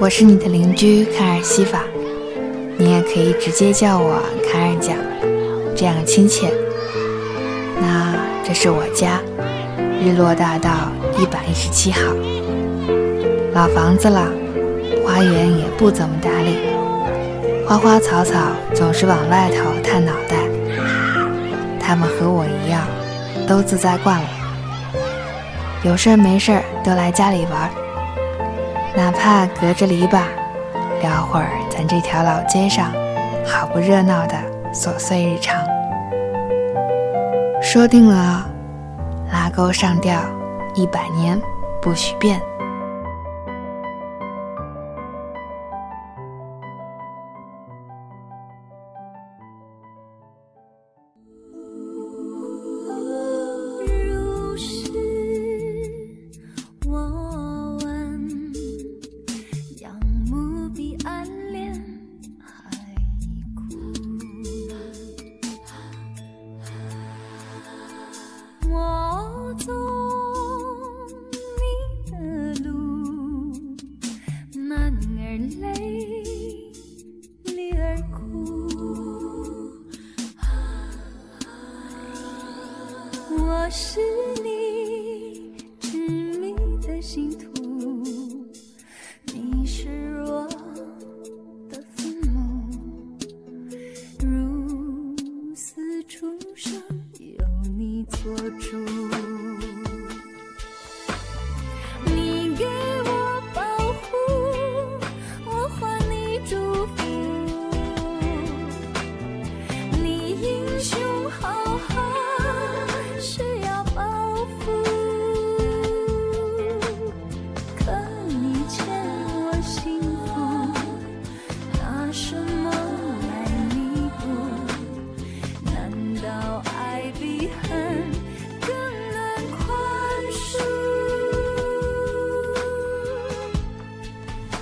我是你的邻居卡尔西法，你也可以直接叫我卡尔酱，这样亲切。那这是我家，日落大道一百一十七号，老房子了，花园也不怎么打理，花花草草总是往外头探脑袋。他们和我一样，都自在惯了，有事儿没事儿都来家里玩。哪怕隔着篱笆，聊会儿咱这条老街上好不热闹的琐碎日常。说定了，拉钩上吊，一百年不许变。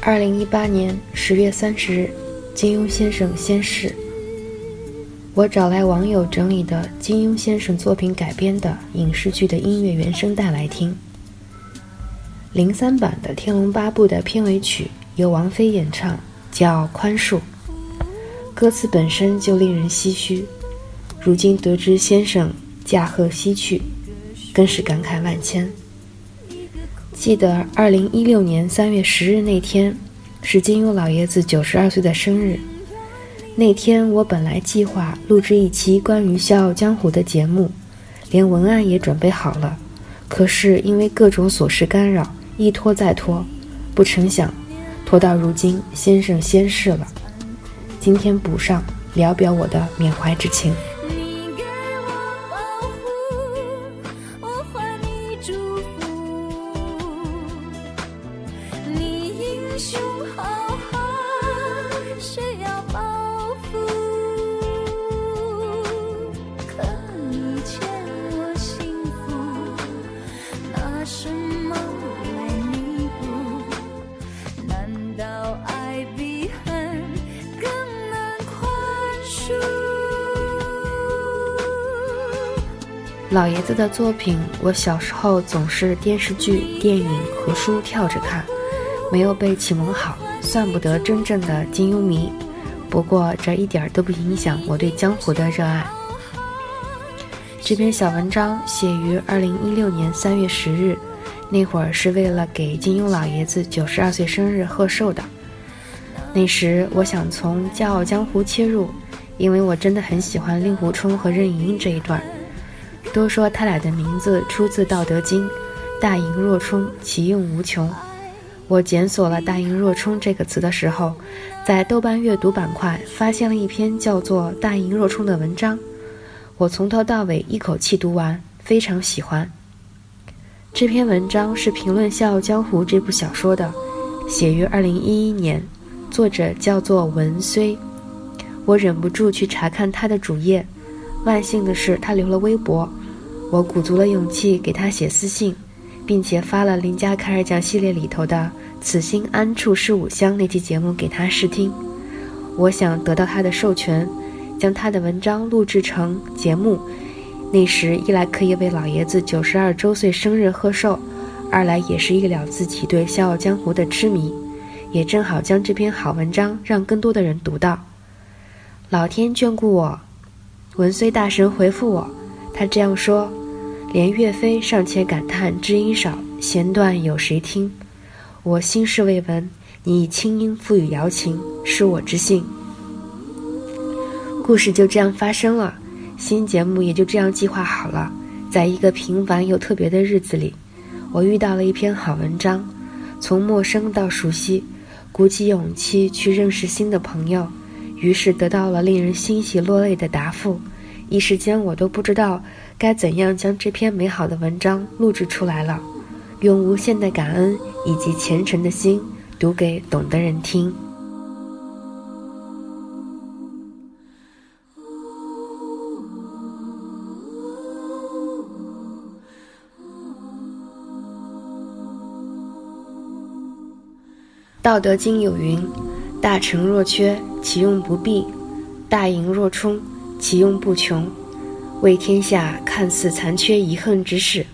二零一八年十月三十日，金庸先生仙逝。我找来网友整理的金庸先生作品改编的影视剧的音乐原声带来听。零三版的《天龙八部》的片尾曲由王菲演唱，叫《宽恕》，歌词本身就令人唏嘘。如今得知先生驾鹤西去，更是感慨万千。记得二零一六年三月十日那天，是金庸老爷子九十二岁的生日。那天我本来计划录制一期关于《笑傲江湖》的节目，连文案也准备好了，可是因为各种琐事干扰，一拖再拖。不成想，拖到如今，先生仙逝了。今天补上，聊表我的缅怀之情。老爷子的作品，我小时候总是电视剧、电影和书跳着看，没有被启蒙好，算不得真正的金庸迷。不过这一点都不影响我对江湖的热爱。这篇小文章写于二零一六年三月十日，那会儿是为了给金庸老爷子九十二岁生日贺寿的。那时我想从《笑傲江湖》切入，因为我真的很喜欢令狐冲和任盈盈这一段。都说他俩的名字出自《道德经》，“大隐若冲，其用无穷。”我检索了“大隐若冲”这个词的时候，在豆瓣阅读板块发现了一篇叫做《大隐若冲》的文章。我从头到尾一口气读完，非常喜欢。这篇文章是评论《笑傲江湖》这部小说的，写于二零一一年，作者叫做文虽。我忍不住去查看他的主页。万幸的是，他留了微博，我鼓足了勇气给他写私信，并且发了《邻家开尔讲》系列里头的“此心安处是吾乡”那期节目给他试听。我想得到他的授权，将他的文章录制成节目。那时一来可以为老爷子九十二周岁生日贺寿，二来也是一了自己对《笑傲江湖》的痴迷，也正好将这篇好文章让更多的人读到。老天眷顾我，文虽大神回复我，他这样说：连岳飞尚且感叹知音少，弦断有谁听？我心事未闻，你以清音赋予瑶琴，是我之幸。故事就这样发生了，新节目也就这样计划好了。在一个平凡又特别的日子里，我遇到了一篇好文章，从陌生到熟悉，鼓起勇气去认识新的朋友，于是得到了令人欣喜落泪的答复。一时间，我都不知道该怎样将这篇美好的文章录制出来了，用无限的感恩以及虔诚的心读给懂的人听。道德经有云：“大成若缺，其用不弊；大盈若冲，其用不穷。”为天下看似残缺遗恨之事，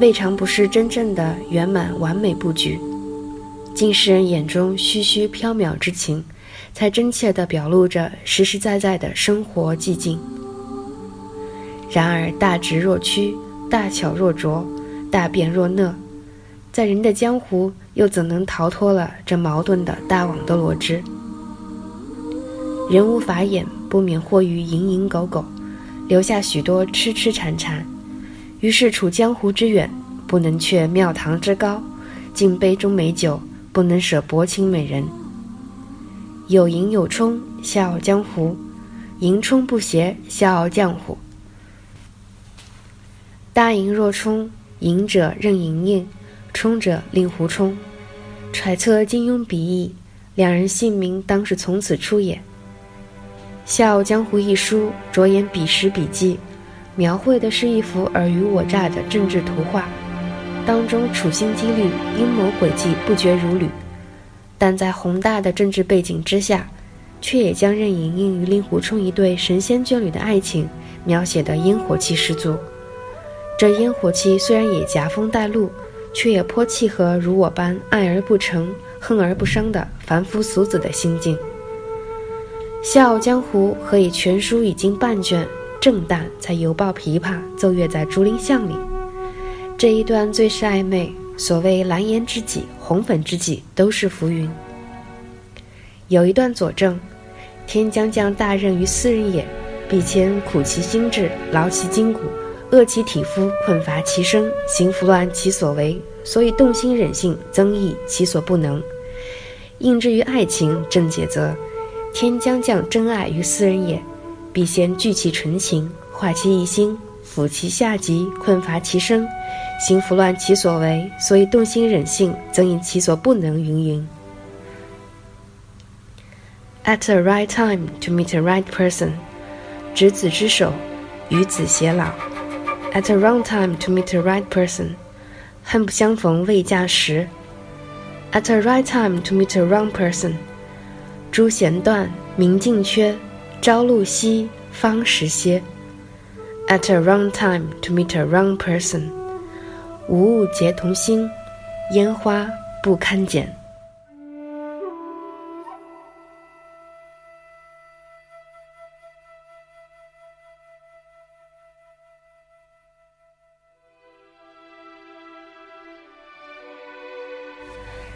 未尝不是真正的圆满完美布局。尽世人眼中虚虚缥缈之情，才真切地表露着实实在在的生活寂静。然而，大直若屈，大巧若拙，大辩若讷。在人的江湖，又怎能逃脱了这矛盾的大网的罗织？人无法眼，不免惑于蝇营狗苟，留下许多痴痴缠缠。于是处江湖之远，不能却庙堂之高；敬杯中美酒，不能舍薄情美人。有盈有冲，笑傲江湖；盈冲不谐，笑傲江湖。大盈若冲，盈者任盈盈。冲者令狐冲，揣测金庸笔意，两人姓名当是从此出也。《笑傲江湖》一书着眼彼时笔记，描绘的是一幅尔虞我诈的政治图画，当中处心积虑、阴谋诡计不绝如缕，但在宏大的政治背景之下，却也将任盈盈与令狐冲一对神仙眷侣的爱情描写得烟火气十足。这烟火气虽然也夹风带露。却也颇契合如我般爱而不成、恨而不伤的凡夫俗子的心境。《笑傲江湖》何以全书已经半卷，正旦才犹抱琵琶奏乐在竹林巷里？这一段最是暧昧。所谓蓝颜知己、红粉知己，都是浮云。有一段佐证：天将降大任于斯人也，必先苦其心志，劳其筋骨。饿其体肤，困乏其身，行拂乱其所为，所以动心忍性，增益其所不能。应之于爱情，正解则：天将降真爱于斯人也，必先聚其纯情，化其一心，抚其下级，困乏其身，行拂乱其所为，所以动心忍性，增益其所不能。云云。At a right time to meet a right person，执子之手，与子偕老。At a wrong time to meet the right person，恨不相逢未嫁时。At a right time to meet a wrong person，朱弦断，明镜缺，朝露晞，芳时歇。At a wrong time to meet a wrong person，无物结同心，烟花不堪剪。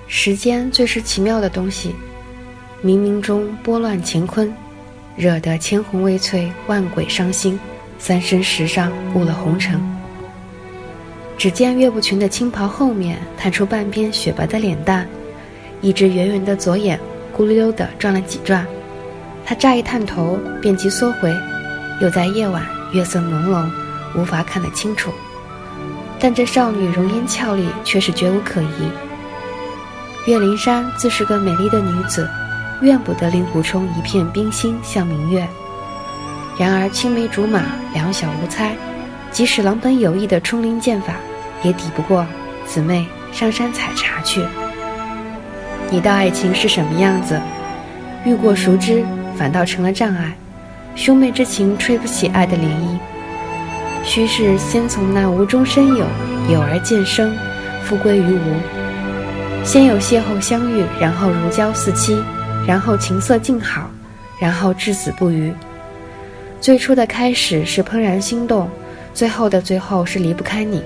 时间最是奇妙的东西，冥冥中拨乱乾坤，惹得千红未翠，万鬼伤心，三生石上误了红尘。只见岳不群的青袍后面探出半边雪白的脸蛋，一只圆圆的左眼咕溜溜地转了几转，他乍一探头便即缩回，又在夜晚月色朦胧，无法看得清楚。但这少女容颜俏丽，却是绝无可疑。岳灵珊自是个美丽的女子，怨不得令狐冲一片冰心向明月。然而青梅竹马，两小无猜，即使郎本有意的冲灵剑法，也抵不过姊妹上山采茶去。你道爱情是什么样子？遇过熟知，反倒成了障碍。兄妹之情吹不起爱的涟漪，须是先从那无中生有，有而渐生，复归于无。先有邂逅相遇，然后如胶似漆，然后情色静好，然后至死不渝。最初的开始是怦然心动，最后的最后是离不开你。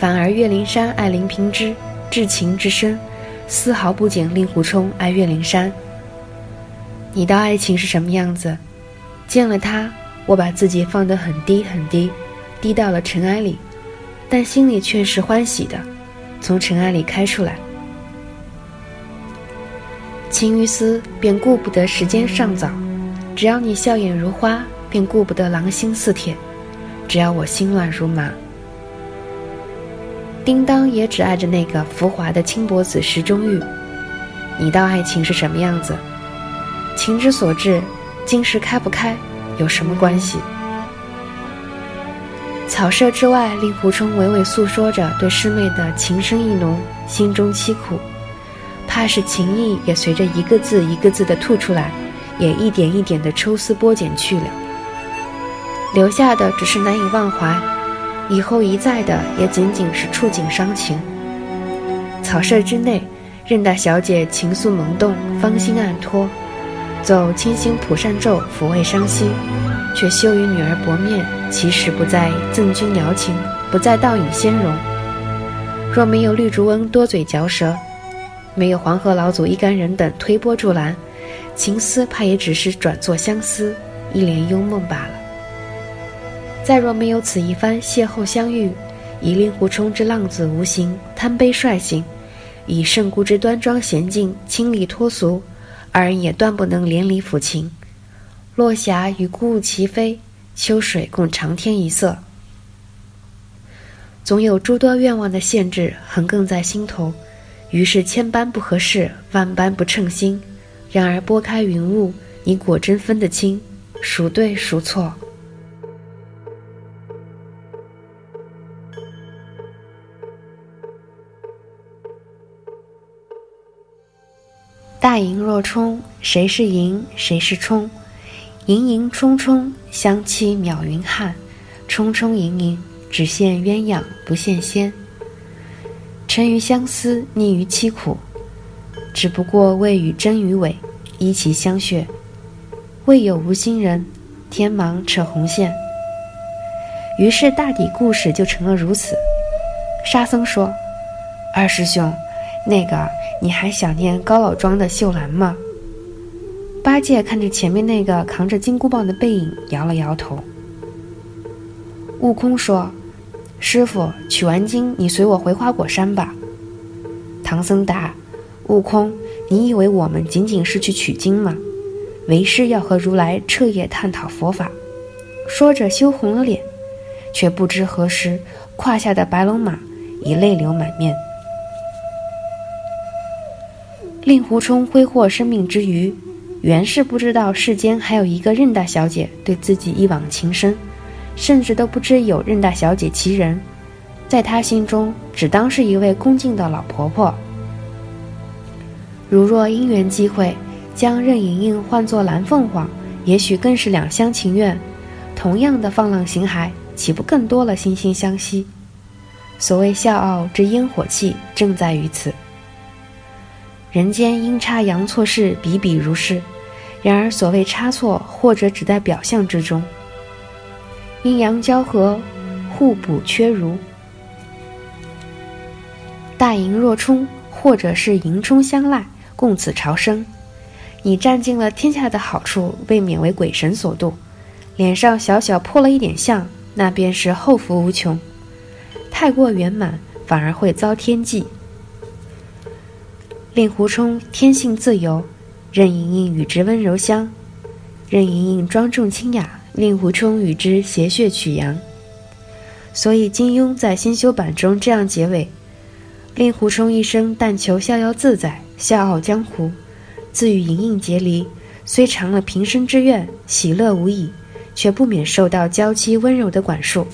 反而岳灵珊爱林平之，至情至深，丝毫不减令狐冲爱岳灵珊。你的爱情是什么样子？见了他，我把自己放得很低很低，低到了尘埃里，但心里却是欢喜的，从尘埃里开出来。情于斯，便顾不得时间尚早；只要你笑眼如花，便顾不得狼心似铁；只要我心乱如麻。叮当也只爱着那个浮华的青脖子石中玉。你道爱情是什么样子？情之所至，金石开不开，有什么关系？草舍之外，令狐冲娓娓诉说着对师妹的情深意浓，心中凄苦，怕是情意也随着一个字一个字的吐出来，也一点一点的抽丝剥茧去了，留下的只是难以忘怀，以后一再的也仅仅是触景伤情。草舍之内，任大小姐情愫萌动，芳心暗托。奏清心普善咒抚慰伤心，却羞于女儿薄面，其实不在赠君瑶情，不在倒影仙容。若没有绿竹翁多嘴嚼舌，没有黄河老祖一干人等推波助澜，情思怕也只是转作相思，一帘幽梦罢了。再若没有此一番邂逅相遇，以令狐冲之浪子无形，贪杯率性，以圣姑之端庄娴静，清丽脱俗。二人也断不能连理抚琴，落霞与孤鹜齐飞，秋水共长天一色。总有诸多愿望的限制横亘在心头，于是千般不合适，万般不称心。然而拨开云雾，你果真分得清，孰对孰错？大盈若冲，谁是盈，谁是冲？盈盈冲冲，相期邈云汉；冲冲盈盈，只羡鸳鸯不羡仙。沉于相思，溺于凄苦，只不过未与真与伪，依其相穴。未有无心人，天忙扯红线。于是大抵故事就成了如此。沙僧说：“二师兄，那个。”你还想念高老庄的秀兰吗？八戒看着前面那个扛着金箍棒的背影，摇了摇头。悟空说：“师傅，取完经，你随我回花果山吧。”唐僧答：“悟空，你以为我们仅仅是去取经吗？为师要和如来彻夜探讨佛法。”说着羞红了脸，却不知何时，胯下的白龙马已泪流满面。令狐冲挥霍生命之余，原是不知道世间还有一个任大小姐对自己一往情深，甚至都不知有任大小姐其人，在他心中只当是一位恭敬的老婆婆。如若因缘际会，将任盈盈换作蓝凤凰，也许更是两厢情愿。同样的放浪形骸，岂不更多了惺惺相惜？所谓笑傲之烟火气，正在于此。人间阴差阳错事比比如是，然而所谓差错，或者只在表象之中。阴阳交合，互补缺如。大盈若冲，或者是盈冲相赖，共此朝生。你占尽了天下的好处，未免为鬼神所妒。脸上小小破了一点相，那便是后福无穷。太过圆满，反而会遭天忌。令狐冲天性自由，任盈盈与之温柔乡；任盈盈庄重清雅，令狐冲与之谐谑曲阳。所以金庸在新修版中这样结尾：令狐冲一生但求逍遥自在，笑傲江湖。自与盈盈结离，虽偿了平生之愿，喜乐无已，却不免受到娇妻温柔的管束。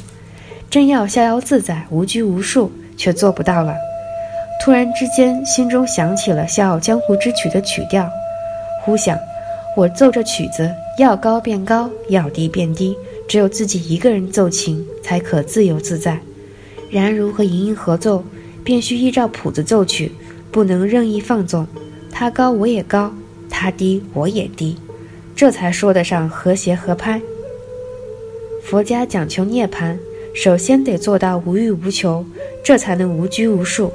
真要逍遥自在，无拘无束，却做不到了。突然之间，心中想起了《笑傲江湖》之曲的曲调，忽想：我奏着曲子，要高变高，要低变低，只有自己一个人奏琴，才可自由自在。然如和莹莹合奏，便需依照谱子奏曲，不能任意放纵，他高我也高，他低我也低，这才说得上和谐合拍。佛家讲求涅槃，首先得做到无欲无求，这才能无拘无束。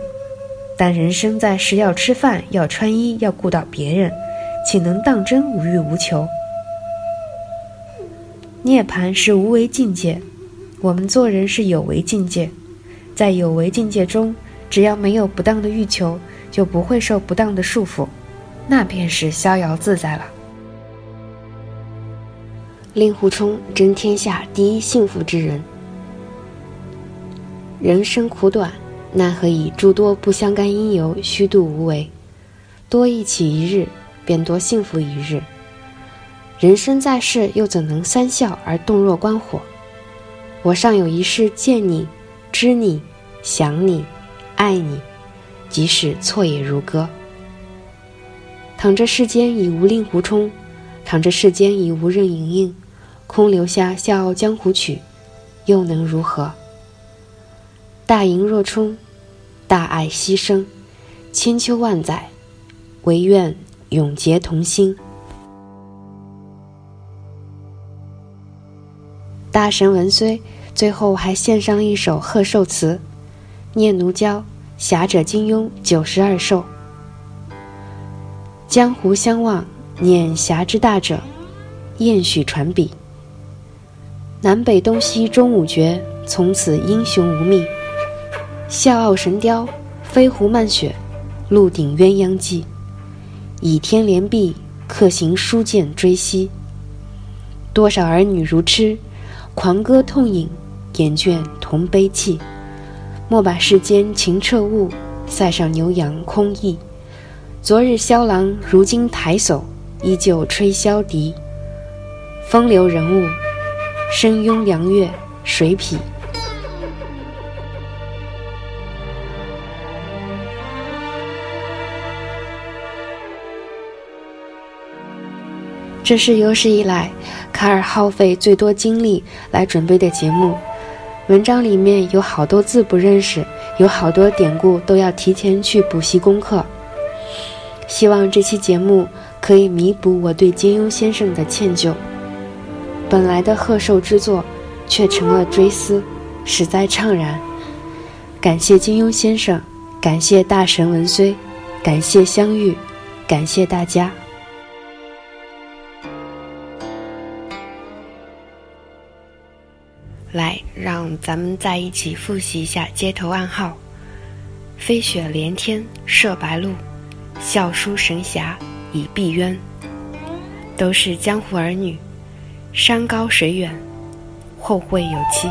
但人生在世，要吃饭，要穿衣，要顾到别人，岂能当真无欲无求？涅槃是无为境界，我们做人是有为境界，在有为境界中，只要没有不当的欲求，就不会受不当的束缚，那便是逍遥自在了。令狐冲真天下第一幸福之人。人生苦短，奈何以诸多不相干因由虚度无为？多一起一日，便多幸福一日。人生在世，又怎能三笑而动若观火？我尚有一世见你、知你、想你、爱你，即使错也如歌。倘这世间已无令狐冲，倘这世间已无任盈盈。空留下《笑傲江湖》曲，又能如何？大盈若冲，大爱牺牲，千秋万载，唯愿永结同心。大神文虽最后还献上一首贺寿词：“念奴娇，侠者金庸九十二寿。江湖相望，念侠之大者，宴许传笔。”南北东西中五绝，从此英雄无觅。笑傲神雕，飞狐漫雪，鹿鼎鸳鸯记。倚天连璧，客行书剑追西。多少儿女如痴，狂歌痛饮，眼倦同悲泣。莫把世间情彻悟，塞上牛羊空忆。昨日萧郎，如今抬叟，依旧吹箫笛。风流人物。深拥凉月，水匹。这是有史以来卡尔耗费最多精力来准备的节目。文章里面有好多字不认识，有好多典故都要提前去补习功课。希望这期节目可以弥补我对金庸先生的歉疚。本来的贺寿之作，却成了追思，实在怅然。感谢金庸先生，感谢大神文虽，感谢相遇，感谢大家。来，让咱们再一起复习一下街头暗号：飞雪连天射白鹿，笑书神侠倚碧鸳。都是江湖儿女。山高水远，后会有期。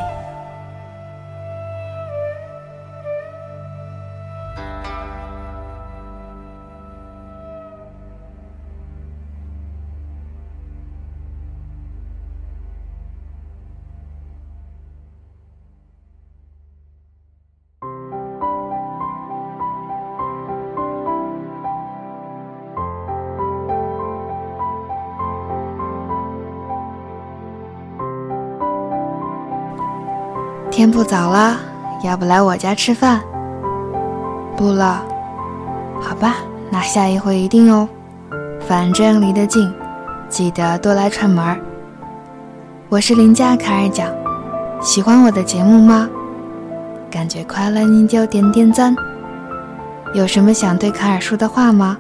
天不早了，要不来我家吃饭？不了，好吧，那下一回一定哦。反正离得近，记得多来串门儿。我是邻家卡尔讲，喜欢我的节目吗？感觉快乐你就点点赞。有什么想对卡尔说的话吗？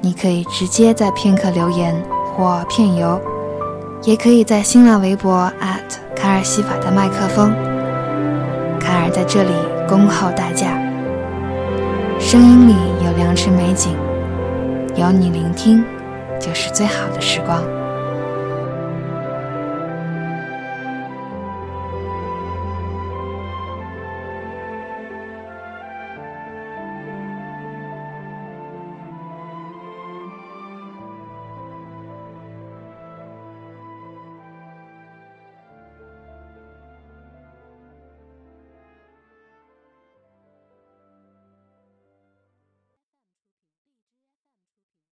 你可以直接在片刻留言或片游，也可以在新浪微博卡尔西法的麦克风。卡尔在这里恭候大驾。声音里有良辰美景，有你聆听，就是最好的时光。